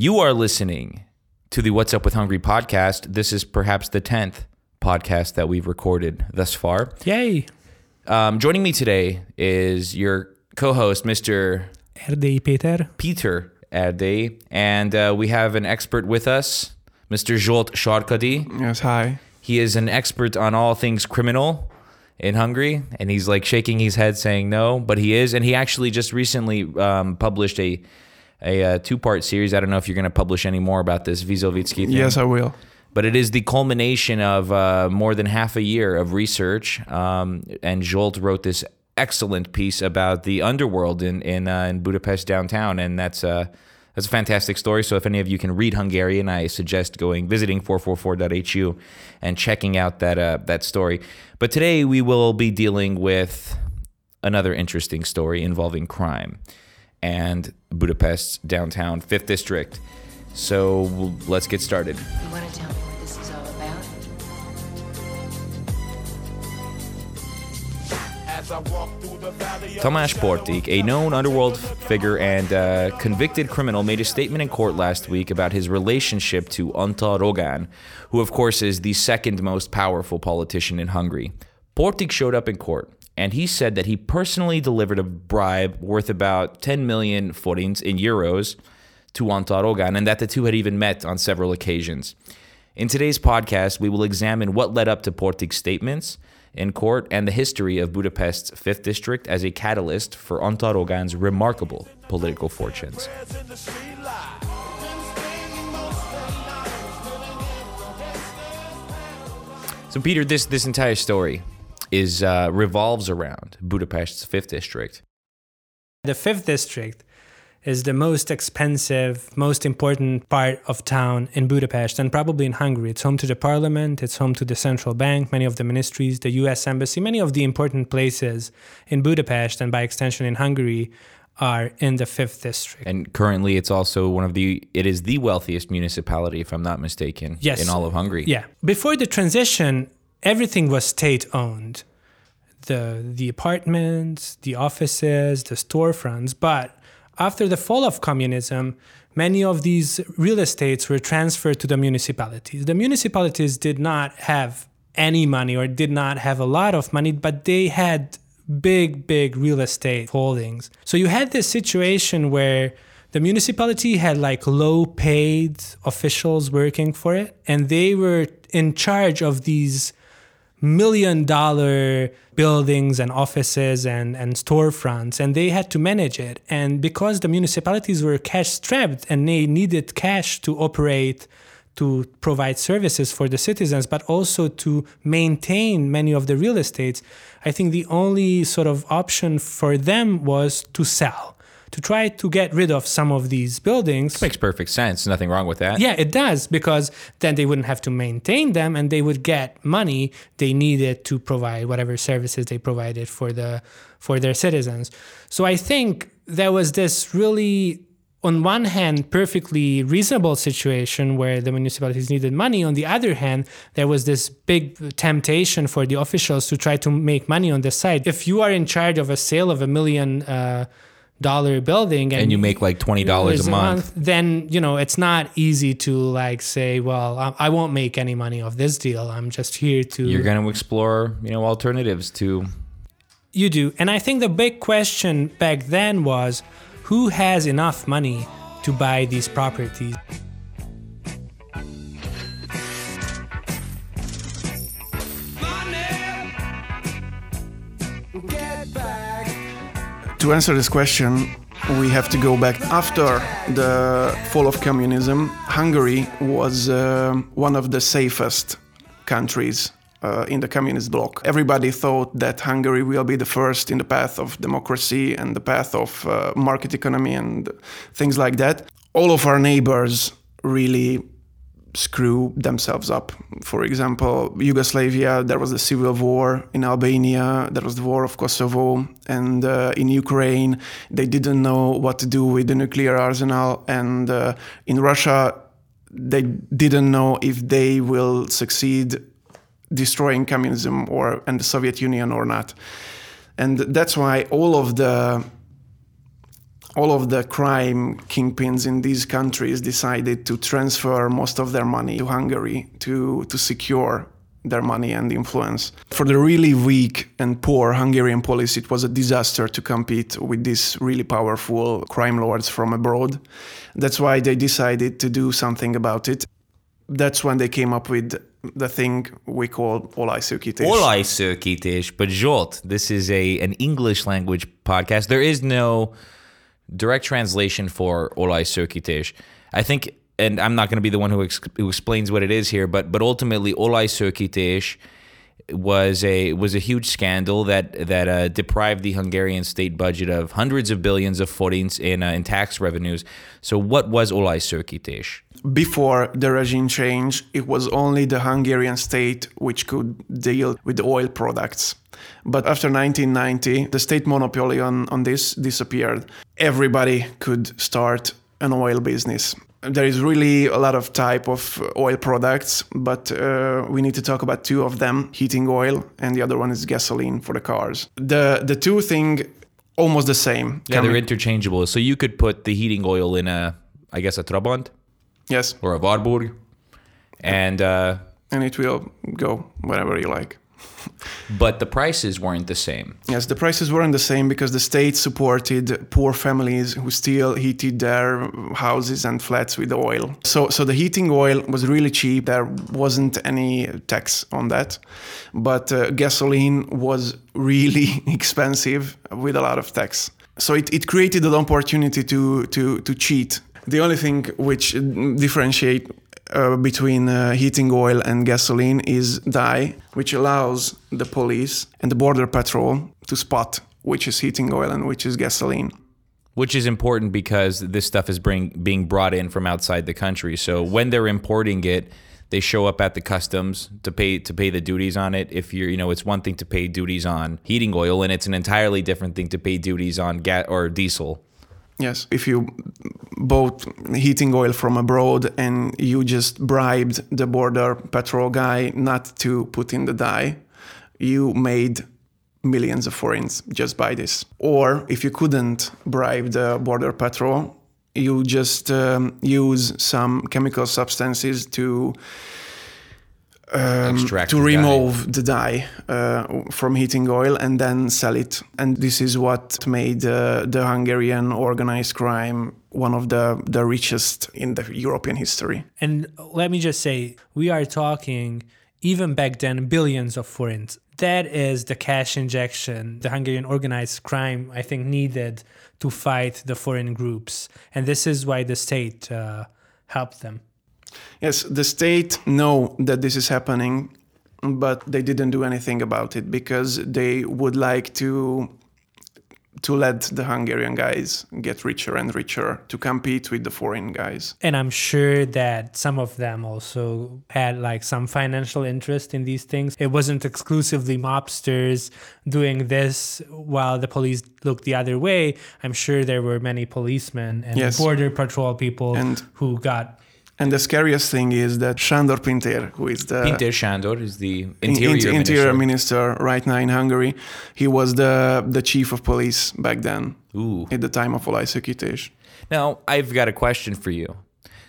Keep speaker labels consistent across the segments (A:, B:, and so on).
A: You are listening to the What's Up with Hungary podcast. This is perhaps the 10th podcast that we've recorded thus far.
B: Yay!
A: Um, joining me today is your co host, Mr.
B: Erdélyi Peter.
A: Peter Erdélyi, and uh, we have an expert with us, Mr. Zsolt Sarkadi.
C: Yes, hi.
A: He is an expert on all things criminal in Hungary, and he's like shaking his head saying no, but he is. And he actually just recently um, published a a uh, two part series. I don't know if you're going to publish any more about this Vizoviczki thing.
C: Yes, I will.
A: but it is the culmination of uh, more than half a year of research. Um, and Zsolt wrote this excellent piece about the underworld in in, uh, in Budapest downtown, and that's uh, that's a fantastic story. So if any of you can read Hungarian, I suggest going visiting 444.hu and checking out that uh, that story. But today we will be dealing with another interesting story involving crime and Budapest's downtown Fifth District. So we'll- let's get started.
D: You want to tell me what this is all about?
A: Tamás Portik, a known underworld figure and uh, convicted criminal, made a statement in court last week about his relationship to Antal Rogan, who, of course, is the second most powerful politician in Hungary. Portik showed up in court and he said that he personally delivered a bribe worth about 10 million forints in euros to Antal Rogan and that the two had even met on several occasions. In today's podcast, we will examine what led up to Portik's statements in court and the history of Budapest's 5th District as a catalyst for Antal Rogan's remarkable political fortunes. So, Peter, this, this entire story is uh, revolves around Budapest's 5th District.
B: The fifth district is the most expensive, most important part of town in Budapest and probably in Hungary. It's home to the parliament, it's home to the central bank, many of the ministries, the US embassy, many of the important places in Budapest and by extension in Hungary are in the fifth district.
A: And currently, it's also one of the, it is the wealthiest municipality, if I'm not mistaken,
B: Yes.
A: in all of Hungary.
B: Yeah. Before the transition, everything was state owned. The the apartments, the offices, the storefronts, but after the fall of communism, many of these real estates were transferred to the municipalities. The municipalities did not have any money or did not have a lot of money, but they had big, big real estate holdings. So you had this situation where the municipality had like low paid officials working for it, and they were in charge of these million dollar buildings and offices and, and storefronts and they had to manage it. And because the municipalities were cash strapped and they needed cash to operate to provide services for the citizens but also to maintain many of the real estates i think the only sort of option for them was to sell to try to get rid of some of these buildings
A: Makes perfect sense. Nothing wrong with that.
B: yeah, it does because then they wouldn't have to maintain them and they would get money they needed to provide whatever services they provided for the for their citizens. So I think there was this really on one hand perfectly reasonable situation where the municipalities needed money on the other hand there was this big temptation for the officials to try to make money on the side if you are in charge of a sale of a million uh, dollar building and,
A: And you make like $20 a month.
B: then you know it's not easy to like say well I, I won't make any money off this deal. I'm just here to
A: You're going to explore, you know, alternatives to
B: you do. And i think the big question back then was who has enough money to buy these properties
C: To answer this question, we have to go back after the fall of communism. Hungary was uh, one of the safest countries uh, in the communist bloc. Everybody thought that Hungary will be the first in the path of democracy and the path of uh, market economy and things like that. All of our neighbors really screw themselves up. For example, Yugoslavia, there was the civil war. In Albania, there was the war of Kosovo. And uh, in Ukraine, they didn't know what to do with the nuclear arsenal. And uh, in Russia, they didn't know if they will succeed destroying communism or and the Soviet Union or not. And that's why all of the all of the crime kingpins in these countries decided to transfer most of their money to Hungary to, to secure their money and influence. For the really weak and poor Hungarian police, it was a disaster to compete with these really powerful crime lords from abroad. That's why they decided to do something about it. That's when they came up with the thing we call olajszökítés.
A: Olajszökítés, but Zsolt, this is a an English language podcast. There is no direct translation for olajszökítés. I think, and I'm not going to be the one who, ex- who explains what it is here, but but ultimately olajszökítés was a was a huge scandal that that uh, deprived the Hungarian state budget of hundreds of billions of forints in uh, in tax revenues. So what was olajszökítés?
C: Before the regime change, it was only the Hungarian state which could deal with oil products. But after 1990, the state monopoly on, on this disappeared. Everybody could start an oil business. There is really a lot of type of oil products, but uh, we need to talk about two of them: heating oil, and the other one is gasoline for the cars. The the two thing almost the same.
A: Yeah, they're
C: Coming-
A: interchangeable. So you could put the heating oil in a, I guess, a Trabant
C: yes,
A: or a Wartburg, and uh,
C: and it will go wherever you like.
A: But the prices weren't the same.
C: Yes, the prices weren't the same because the state supported poor families who still heated their houses and flats with oil. So, so the heating oil was really cheap. There wasn't any tax on that, but uh, gasoline was really expensive with a lot of tax. So it, it created an opportunity to to to cheat. The only thing which differentiate uh, between uh, heating oil and gasoline is dye, which allows the police and the border patrol to spot which is heating oil and which is gasoline.
A: Which is important because this stuff is bring, being brought in from outside the country. So when they're importing it, they show up at the customs to pay to pay the duties on it. If you're, you know, it's one thing to pay duties on heating oil, and it's an entirely different thing to pay duties on gas or diesel.
C: Yes, if you bought heating oil from abroad and you just bribed the border patrol guy not to put in the dye, you made millions of forints just by this. Or if you couldn't bribe the border patrol, you just um, use some chemical substances to um,
A: Extract
C: to
A: the dye.
C: remove the dye uh, from heating oil and then sell it. And this is what made uh, the Hungarian organized crime one of the, the richest in the European history.
B: And let me just say, we are talking even back then billions of forints. That is the cash injection the Hungarian organized crime, I think, needed to fight the foreign groups. And this is why the state uh, helped them.
C: Yes, the state know that this is happening, but they didn't do anything about it because they would like to to let the Hungarian guys get richer and richer to compete with the foreign guys.
B: And I'm sure that some of them also had like some financial interest in these things. It wasn't exclusively mobsters doing this while the police looked the other way. I'm sure there were many policemen and
C: Yes.
B: border patrol people
C: And-
B: who got
C: And the scariest thing is that Sándor Pintér, who is the
A: Pinter Sándor is the interior,
C: in-
A: minister.
C: interior minister right now in Hungary, he was the the chief of police back then
A: Ooh.
C: at the time of olajszökítés.
A: Now, I've got a question for you.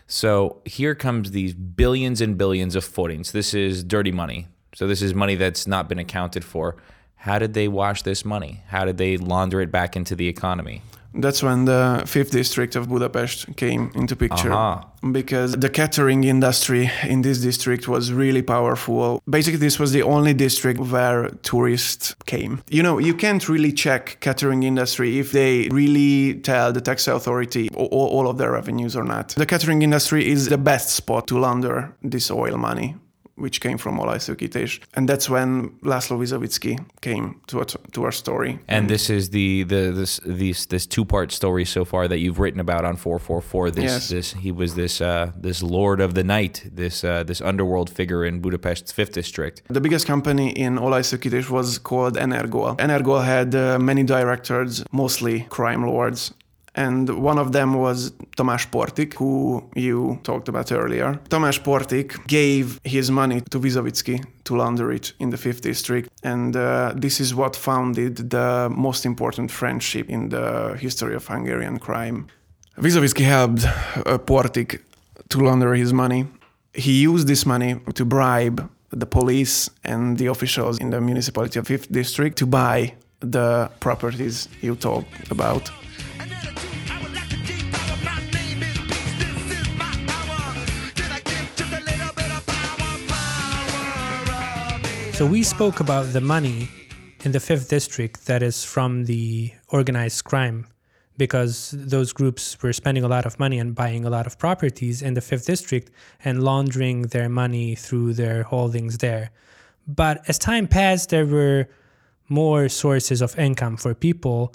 A: So here comes these billions and billions of forints. This is dirty money. So this is money that's not been accounted for. How did they wash this money? How did they launder it back into the economy?
C: That's when the fifth district of Budapest came into picture.
A: Aha.
C: Because the catering industry in this district was really powerful. Basically, this was the only district where tourists came. You know, you can't really check catering industry if they really tell the tax authority all, all of their revenues or not. The catering industry is the best spot to launder this oil money. Which came from olajszökítés. And that's when Laszlo Vizoviczki came to, our- to our story.
A: And this is the the this this this two part story so far that you've written about on 444. This
C: Yes.
A: this he was this uh this lord of the night, this uh this underworld figure in Budapest's 5th district.
C: The biggest company in olajszökítés was called Energol. Energol had uh, many directors, mostly crime lords. And one of them was Tamás Portik, who you talked about earlier. Tamás Portik gave his money to Vizoviczki to launder it in the 5th district, and uh, this is what founded the most important friendship in the history of Hungarian crime. Vizoviczki helped uh, Portik to launder his money. He used this money to bribe the police and the officials in the municipality of 5th district to buy the properties you talked about.
B: So we spoke about the money in the fifth district that is from the organized crime because those groups were spending a lot of money and buying a lot of properties in the fifth district and laundering their money through their holdings there. But as time passed, there were more sources of income for people.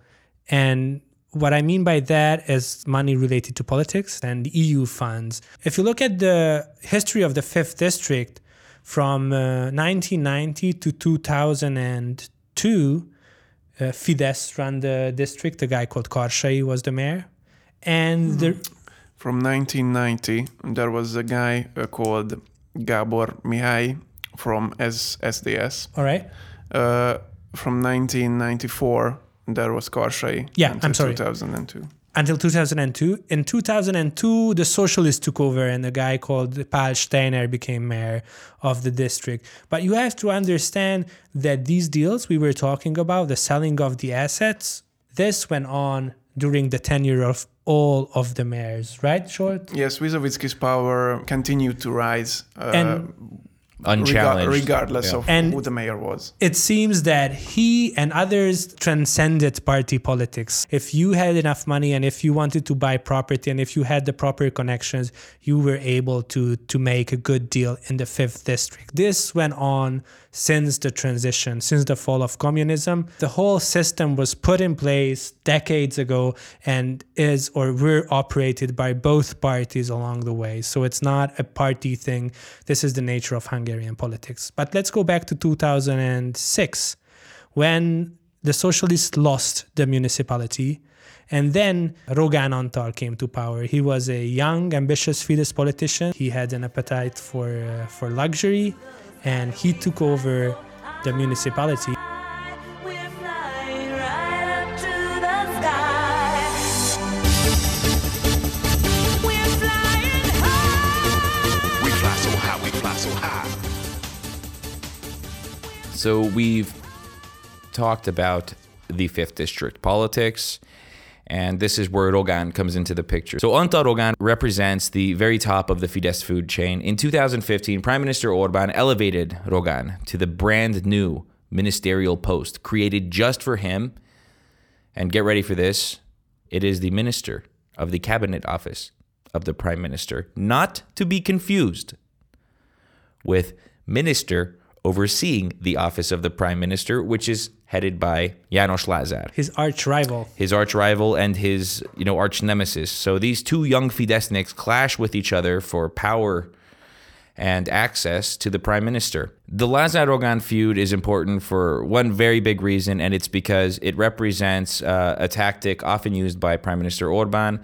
B: And what I mean by that is money related to politics and EU funds. If you look at the history of the fifth district, from uh, 1990 to 2002, uh, Fidesz ran the district. A guy called Karsai was the mayor. And the,
C: From 1990, there was a guy uh, called Gabor Mihai from S- SDS.
B: all right.
C: Uh, from 1994, there was Karsai.
B: Yeah,
C: until
B: I'm sorry.
C: 2002.
B: Until 2002. In 2002, the socialists took over and a guy called Paul Steiner became mayor of the district. But you have to understand that these deals we were talking about, the selling of the assets, this went on during the tenure of all of the mayors, right, Zsolt?
C: Yes, Vizoviczki's power continued to rise. Uh,
B: And
C: rega- regardless
A: Yeah.
C: of
B: And-
C: who the mayor was.
B: it seems that he and others transcended party politics. If you had enough money and if you wanted to buy property and if you had the proper connections, you were able to to make a good deal in the fifth district. This went on since the transition, since the fall of communism. The whole system was put in place decades ago and is or were operated by both parties along the way. So it's not a party thing. This is the nature of Hungarian politics. But let's go back to 2006 when the socialists lost the municipality. And then Rogán Antal came to power. He was a young, ambitious Fidesz politician. He had an appetite for, uh, for luxury, and he took over the municipality.
E: So
A: we've talked about the fifth district politics, and this is where Rogan comes into the picture. So Antal Rogan represents the very top of the Fidesz food chain. In 2015, Prime Minister Orban elevated Rogan to the brand new ministerial post created just for him. And get ready for this it is the minister of the cabinet office of the prime minister, not to be confused with minister overseeing the office of the prime minister, which is headed by Janos Lazar,
B: His arch rival.
A: his arch rival and his you know arch nemesis. So these two young Fideszniks clash with each other for power and access to the prime minister. The Lazar Rogan feud is important for one very big reason, and it's because it represents uh, a tactic often used by Prime Minister Orban,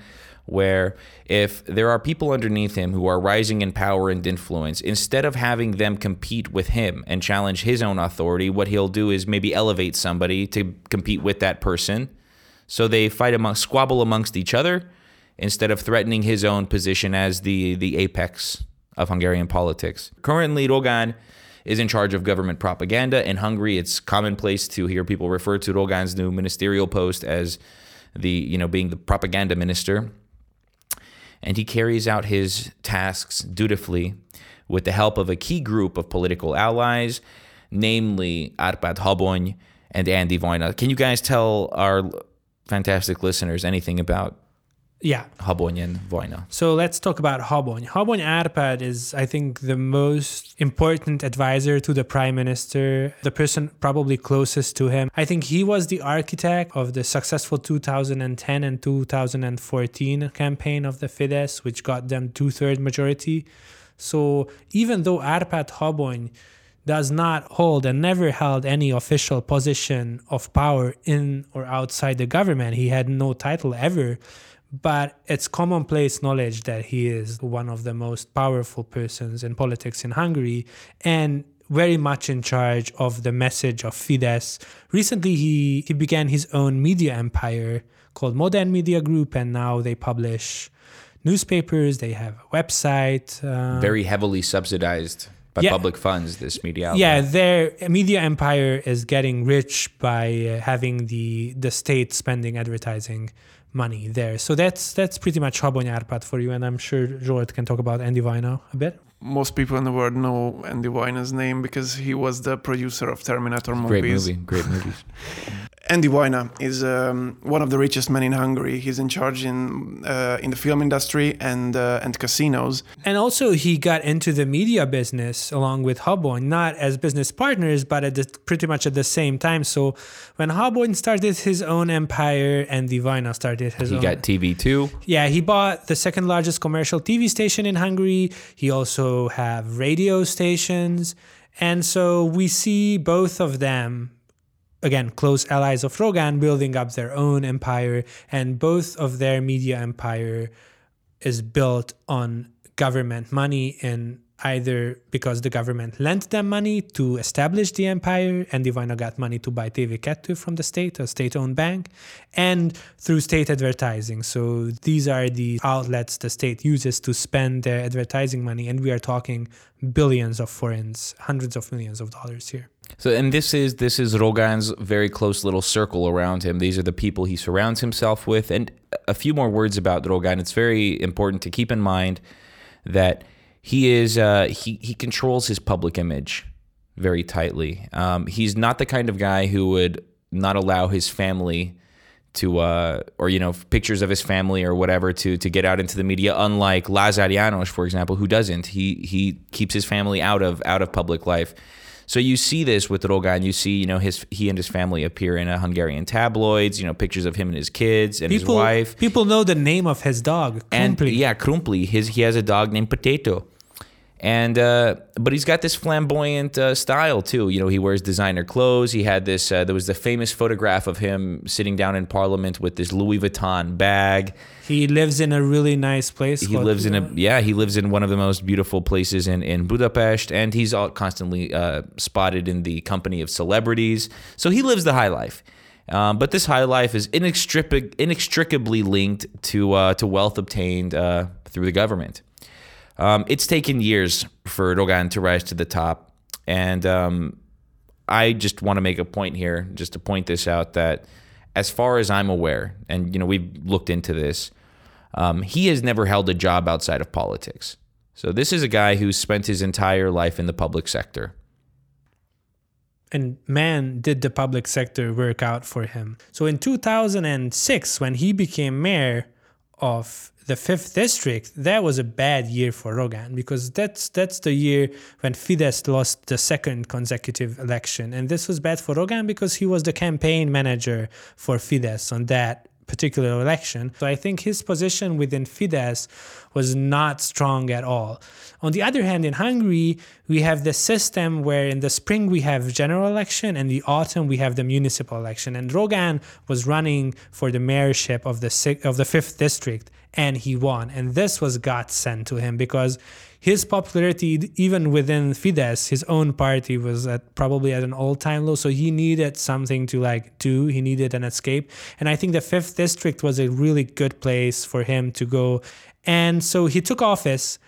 A: where if there are people underneath him who are rising in power and influence, instead of having them compete with him and challenge his own authority, what he'll do is maybe elevate somebody to compete with that person. So they fight among squabble amongst each other instead of threatening his own position as the the apex of Hungarian politics. Currently, Rogan is in charge of government propaganda in Hungary. It's commonplace to hear people refer to Rogan's new ministerial post as the you know being the propaganda minister, and he carries out his tasks dutifully with the help of a key group of political allies, namely Arpad Habony and Andy Vajna. Can you guys tell our fantastic listeners anything about
B: Yeah.
A: Habony and Vajna?
B: So let's talk about Habony. Habony Arpad is, I think, the most important advisor to the prime minister, the person probably closest to him. I think he was the architect of the successful 2010 and 2014 campaign of the Fidesz, which got them two third majority. So even though Arpad Habony does not hold and never held any official position of power in or outside the government. He had no title ever, but it's commonplace knowledge that he is one of the most powerful persons in politics in Hungary and very much in charge of the message of Fidesz. Recently, he, he began his own media empire called Modern Media Group, and now they publish newspapers, they have a website. Uh,
A: Very heavily subsidized by
B: Yeah.
A: public funds. This media outlet.
B: yeah, their media empire is getting rich by uh, having the the state spending advertising money there. So that's that's pretty much Habony Árpád for you, and I'm sure Zsolt can talk about Andy Vajna a bit.
C: Most people in the world know Andy Vajna's name because he was the producer of Terminator movies.
A: Great movie. Great movies.
C: Andy Vajna is um, one of the richest men in Hungary. He's in charge in uh, in the film industry and uh, and casinos.
B: And also, he got into the media business along with Habony, not as business partners, but at the, pretty much at the same time. So, when Habony started his own empire Andy Vajna started his own empire.
A: He
B: own,
A: got TV too.
B: yeah, he bought the second largest commercial TV station in Hungary. He also have radio stations, and so we see both of them again close allies of Rogan building up their own empire, and both of their media empire is built on government money and either because the government lent them money to establish the empire Andy Vajna got money to buy TV2 from the state, a state-owned bank, and through state advertising. So these are the outlets the state uses to spend their advertising money and we are talking billions of forints, hundreds of millions of dollars here.
A: So, and this is this is Rogan's very close little circle around him. These are the people he surrounds himself with. And a few more words about Rogan. It's very important to keep in mind that he is uh, he he controls his public image very tightly. Um, he's not the kind of guy who would not allow his family to uh, or you know pictures of his family or whatever to to get out into the media unlike Lazar János for example who doesn't. He he keeps his family out of out of public life. So you see this with Rogan you see you know his he and his family appear in Hungarian tabloids you know pictures of him and his kids and
B: People,
A: his wife.
B: people know the name of his dog,
A: and yeah, Krumpli. His he has a dog named Potato, and uh, but he's got this flamboyant uh, style too. You know, he wears designer clothes. He had this. Uh, there was the famous photograph of him sitting down in Parliament with this Louis Vuitton bag.
B: He lives in a really nice place.
A: He lives in a yeah. He lives in one of the most beautiful places in in Budapest, and he's all constantly uh, spotted in the company of celebrities. So he lives the high life. Um, but this high life is inextric- inextricably linked to uh, to wealth obtained uh, through the government. Um, it's taken years for Rogan to rise to the top, and um, I just want to make a point here, just to point this out that, as far as I'm aware, and you know we've looked into this, um, he has never held a job outside of politics. So this is a guy who's spent his entire life in the public sector.
B: and man did the public sector work out for him. So in 2006, when he became mayor of the fifth district, that was a bad year for Rogan because that's that's the year when Fidesz lost the second consecutive election, and this was bad for Rogan because he was the campaign manager for Fidesz on that particular election. So I think his position within Fidesz was not strong at all. On the other hand, in Hungary, we have the system where in the spring we have general election and the autumn we have the municipal election. And Rogan was running for the mayorship of the of the fifth district and he won. And this was God sent to him because his popularity, even within Fidesz, his own party, was at probably at an all-time low. So he needed something to like do. He needed an escape, and I think the fifth district was a really good place for him to go. And so he took office,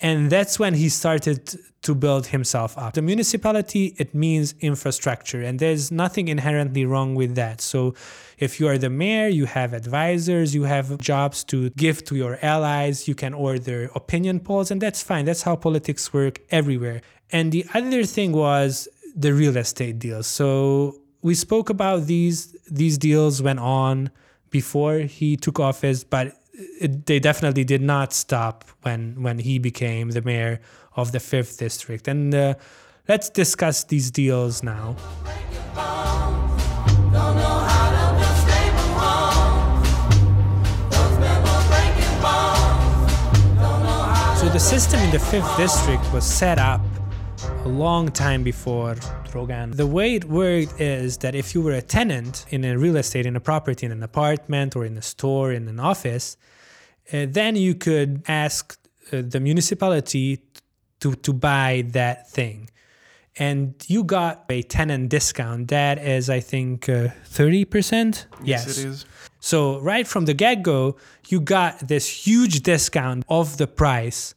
B: and that's when he started to build himself up. The municipality it means infrastructure, and there's nothing inherently wrong with that. So if you are the mayor, you have advisors, you have jobs to give to your allies, you can order opinion polls, and that's fine. That's how politics work everywhere. And the other thing was the real estate deals. So we spoke about these these deals went on before he took office, but it, they definitely did not stop when when he became the mayor of the fifth district. And uh, let's discuss these deals now. The system in the fifth district was set up a long time before Rogan. The way it worked is that if you were a tenant in a real estate, in a property, in an apartment, or in a store, in an office, uh, then you could ask uh, the municipality to, to buy that thing. And you got a tenant discount. That is, I think, uh, 30%?
C: Yes, it is.
B: So, right from the get go, you got this huge discount of the price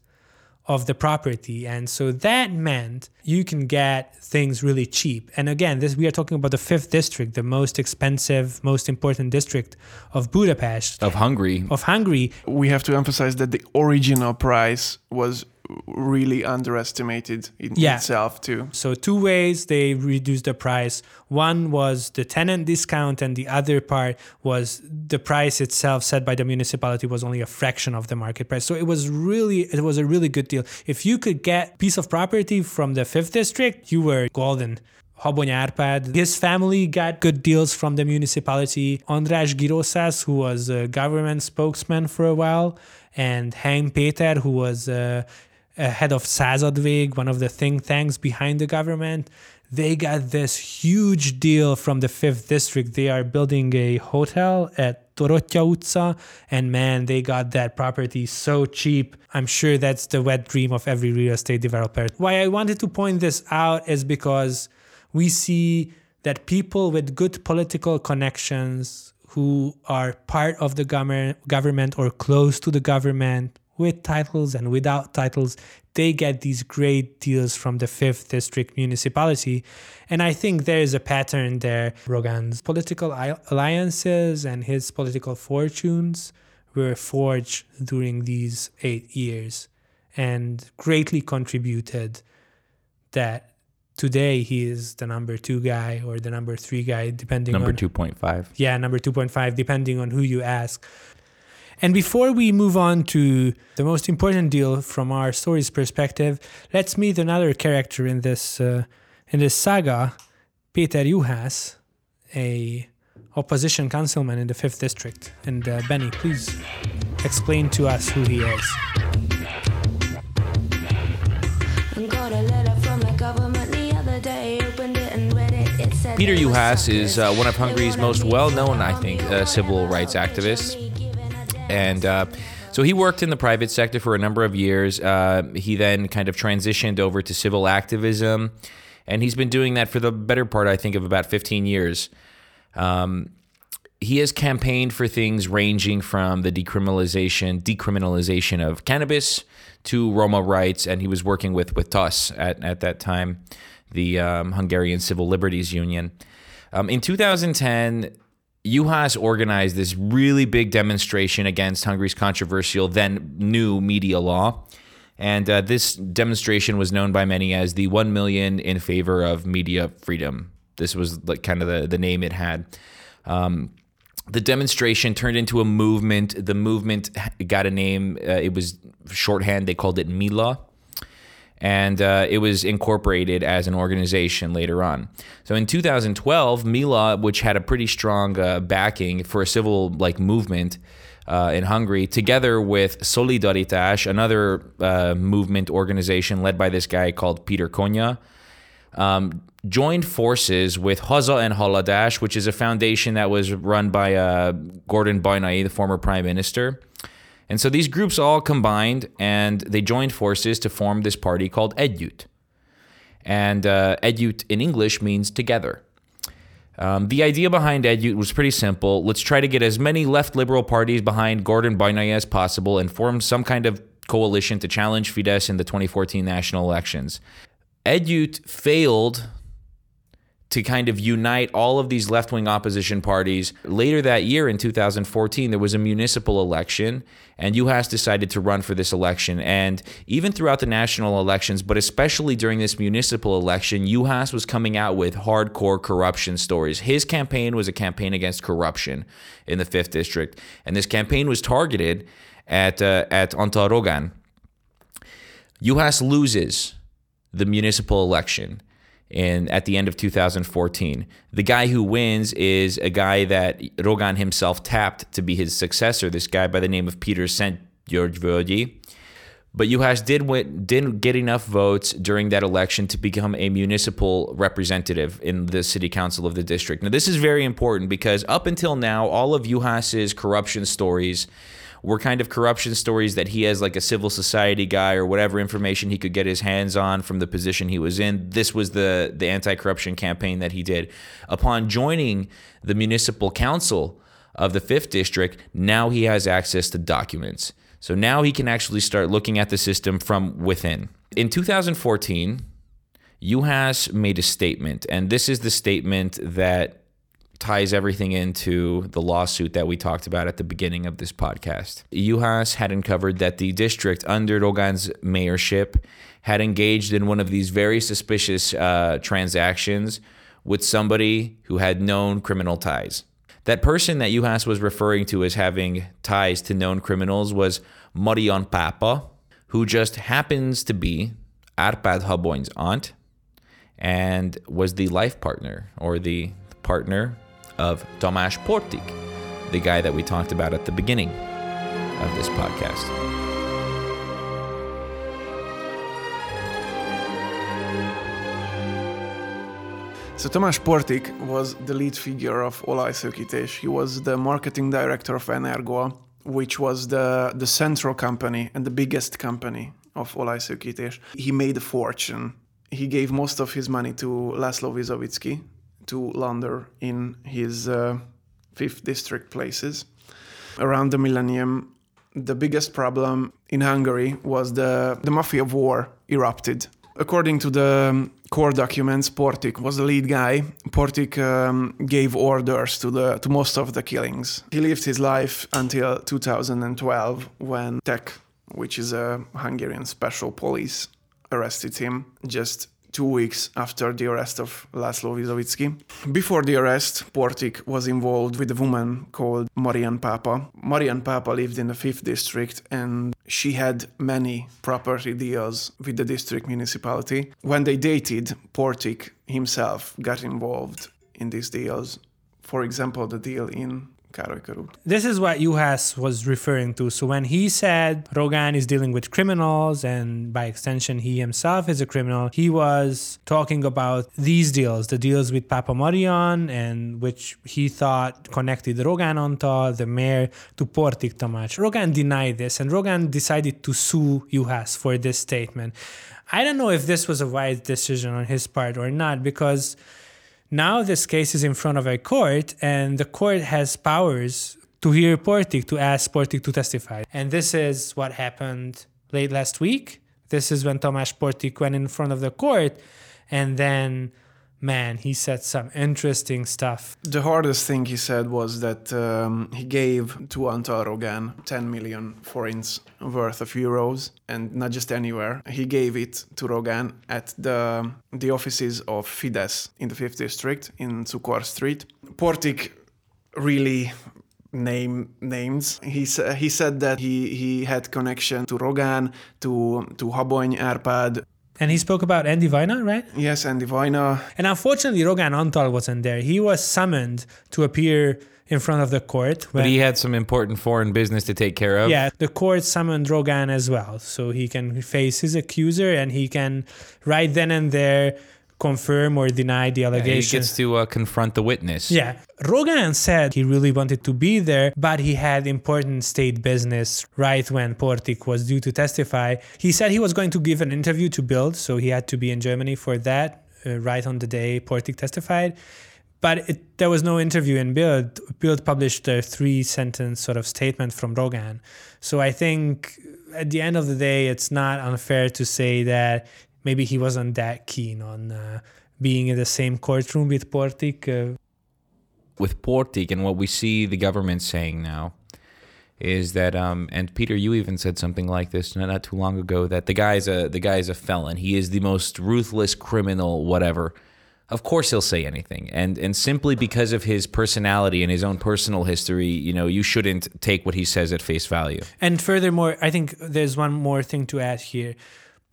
B: of the property. And so that meant you can get things really cheap. And again, this we are talking about the fifth district, the most expensive, most important district of Budapest,
A: Of Hungary.
B: of Hungary.
C: We have to emphasize that the original price was really underestimated in
B: Yeah.
C: itself too.
B: So two ways they reduced the price. One was the tenant discount, and the other part was the price itself set by the municipality was only a fraction of the market price. So it was really it was a really good deal. If you could get piece of property from the fifth district, you were golden. Árpád, his family got good deals from the municipality. András Giró-Szász, who was a government spokesman for a while, and Hein Péter, who was uh, a head of Századvég, one of the think tanks behind the government, they got this huge deal from the fifth district. They are building a hotel at Dorottya and man, they got that property so cheap. I'm sure that's the wet dream of every real estate developer. Why I wanted to point this out is because we see that people with good political connections who are part of the government or close to the government with titles and without titles they get these great deals from the 5th district municipality and i think there is a pattern there rogan's political alliances and his political fortunes were forged during these 8 years and greatly contributed that today he is the number 2 guy or the number 3 guy depending on
A: Number
B: on
A: 2.5.
B: yeah, number 2.5, depending on who you ask. And before we move on to the most important deal from our story's perspective, let's meet another character in this uh, in this saga, Peter Juhász, a opposition councilman in the fifth district. And uh, Benny, please explain to us who he is.
F: Got a letter from the government the other day. Opened it and read it. It said
A: Peter
F: they were
A: Juhász is uh, one of Hungary's most well known, I think, uh, civil rights activists. And uh, so he worked in the private sector for a number of years. Uh, he then kind of transitioned over to civil activism. And he's been doing that for the better part, I think, of about 15 years. Um, he has campaigned for things ranging from the decriminalization decriminalization of cannabis to Roma rights, and he was working with with TASZ at, at that time, the um, Hungarian Civil Liberties Union. Um, in 2010, Juhász organized this really big demonstration against Hungary's controversial then new media law. And uh, this demonstration was known by many as the 1 million in favor of media freedom. This was like kind of the, the name it had. Um, the demonstration turned into a movement. The movement got a name. Uh, it was shorthand. They called it Milla and uh, it was incorporated as an organization later on. So in 2012, Milla, which had a pretty strong uh, backing for a civil like movement uh, in Hungary, together with Szolidaritás, another uh, movement organization led by this guy called Peter Konya, um, joined forces with Haza and Haladas, which is a foundation that was run by uh, Gordon Bajnai, the former prime minister. And so these groups all combined and they joined forces to form this party called Együtt. And uh, Együtt in English means together. Um, the idea behind Együtt was pretty simple. Let's try to get as many left liberal parties behind Gordon Bajnai as possible and form some kind of coalition to challenge Fidesz in the 2014 national elections. Együtt failed to kind of unite all of these left wing opposition parties. Later that year in 2014, there was a municipal election, and Juhász decided to run for this election. And even throughout the national elections, but especially during this municipal election, Juhász was coming out with hardcore corruption stories. His campaign was a campaign against corruption in the 5th District, and this campaign was targeted at, uh, at Antal Rogan. Juhász loses the municipal election in at the end of 2014. The guy who wins is a guy that Rogan himself tapped to be his successor, this guy by the name of Peter St. George Völgyi. But Juhász did win, didn't get enough votes during that election to become a municipal representative in the city council of the district. Now, this is very important because up until now, all of Juhász's corruption stories were kind of corruption stories that he, as like a civil society guy or whatever information he could get his hands on from the position he was in, this was the the anti-corruption campaign that he did. Upon joining the municipal council of the fifth district, now he has access to documents. So now he can actually start looking at the system from within. In 2014, Juhász made a statement, and this is the statement that ties everything into the lawsuit that we talked about at the beginning of this podcast. Juhász had uncovered that the district under Rogan's mayorship had engaged in one of these very suspicious uh, transactions with somebody who had known criminal ties. That person that Juhász was referring to as having ties to known criminals was Marian Papa, who just happens to be Arpad Habony's aunt and was the life partner or the partner of Tamás Portik, the guy that we talked about at the beginning of this podcast.
C: So Tamás Portik was the lead figure of Olajszökítés. He was the marketing director of Energol, which was the, the central company and the biggest company of Olajszökítés. He made a fortune. He gave most of his money to Laszlo Vizoviczki to launder in his uh, fifth district places. Around the millennium, the biggest problem in Hungary was the, the mafia war erupted. According to the um, core documents, Portik was the lead guy. Portik um, gave orders to the to most of the killings. He lived his life until 2012 when TEK, which is a Hungarian special police, arrested him just two weeks after the arrest of Laszlo Vizoviczki. Before the arrest, Portik was involved with a woman called Marian Papa. Marian Papa lived in the 5th district and she had many property deals with the district municipality. When they dated, Portik himself got involved in these deals. For example, the deal in Károly körút.
B: This is what Juhász was referring to. So when he said Rogan is dealing with criminals and by extension he himself is a criminal, he was talking about these deals, the deals with Papa Marian and which he thought connected Rogan Antal, the mayor, to Portik Tamás. Rogan denied this and Rogan decided to sue Juhász for this statement. I don't know if this was a wise decision on his part or not because now this case is in front of a court, and the court has powers to hear Portik, to ask Portik to testify. And this is what happened late last week. This is when Tamás Portik went in front of the court, and then, man, he said some interesting stuff.
C: The hardest thing he said was that um, he gave to Antal Rogan 10 million forints worth of euros, and not just anywhere. He gave it to Rogan at the the offices of Fidesz in the 5th district in Cukor Street. Portik really name names. He sa- he said that he he had connection to Rogan, to to Habony Arpad.
B: And he spoke about Andy Vajna, right?
C: Yes, Andy Vajna.
B: And unfortunately, Rogan Antal wasn't there. He was summoned to appear in front of the court.
A: But he had some important foreign business to take care of.
B: Yeah, the court summoned Rogan as well, so he can face his accuser and he can right then and there confirm or deny the allegations.
A: He gets to uh, confront the witness.
B: Yeah. Rogan said he really wanted to be there, but he had important state business right when Portik was due to testify. He said he was going to give an interview to Bild, so he had to be in Germany for that, uh, right on the day Portik testified. But it, there was no interview in Bild. Bild published a three sentence sort of statement from Rogan. So I think at the end of the day, it's not unfair to say that maybe he wasn't that keen on uh, being in the same courtroom with Portik. Uh,
A: with Portik and what we see the government saying now is that um and Peter you even said something like this not, not too long ago that the guy's a the guy's a felon he is the most ruthless criminal whatever of course he'll say anything and and simply because of his personality and his own personal history you know you shouldn't take what he says at face value
B: And furthermore, I think there's one more thing to add here.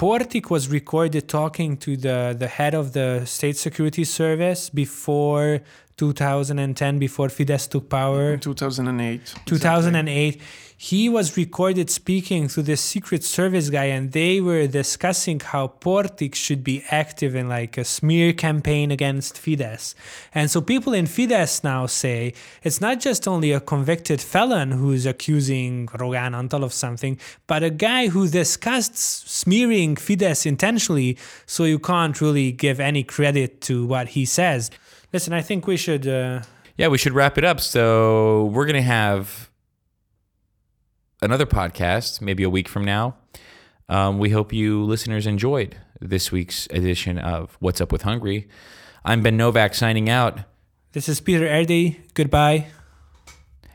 B: Portik was recorded talking to the, the head of the State Security Service before 2010 before Fidesz took power.
C: 2008.
B: 2008 he was recorded speaking to this secret service guy and they were discussing how Portik should be active in like a smear campaign against Fidesz. And so people in Fidesz now say it's not just only a convicted felon who's accusing Rogán Antal of something, but a guy who discussed smearing Fidesz intentionally, so you can't really give any credit to what he says. Listen, I think we should uh,
A: Yeah, we should wrap it up. So we're gonna have another podcast, maybe a week from now. Um, we hope you listeners enjoyed this week's edition of What's Up with Hungary. I'm Ben Novak signing out.
B: This is Peter Erdélyi. Goodbye.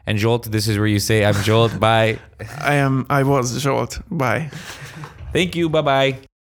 A: And Zsolt, this is where you say I'm Zsolt. Bye.
C: I am. I was Zsolt. Bye.
A: Thank you. Bye bye.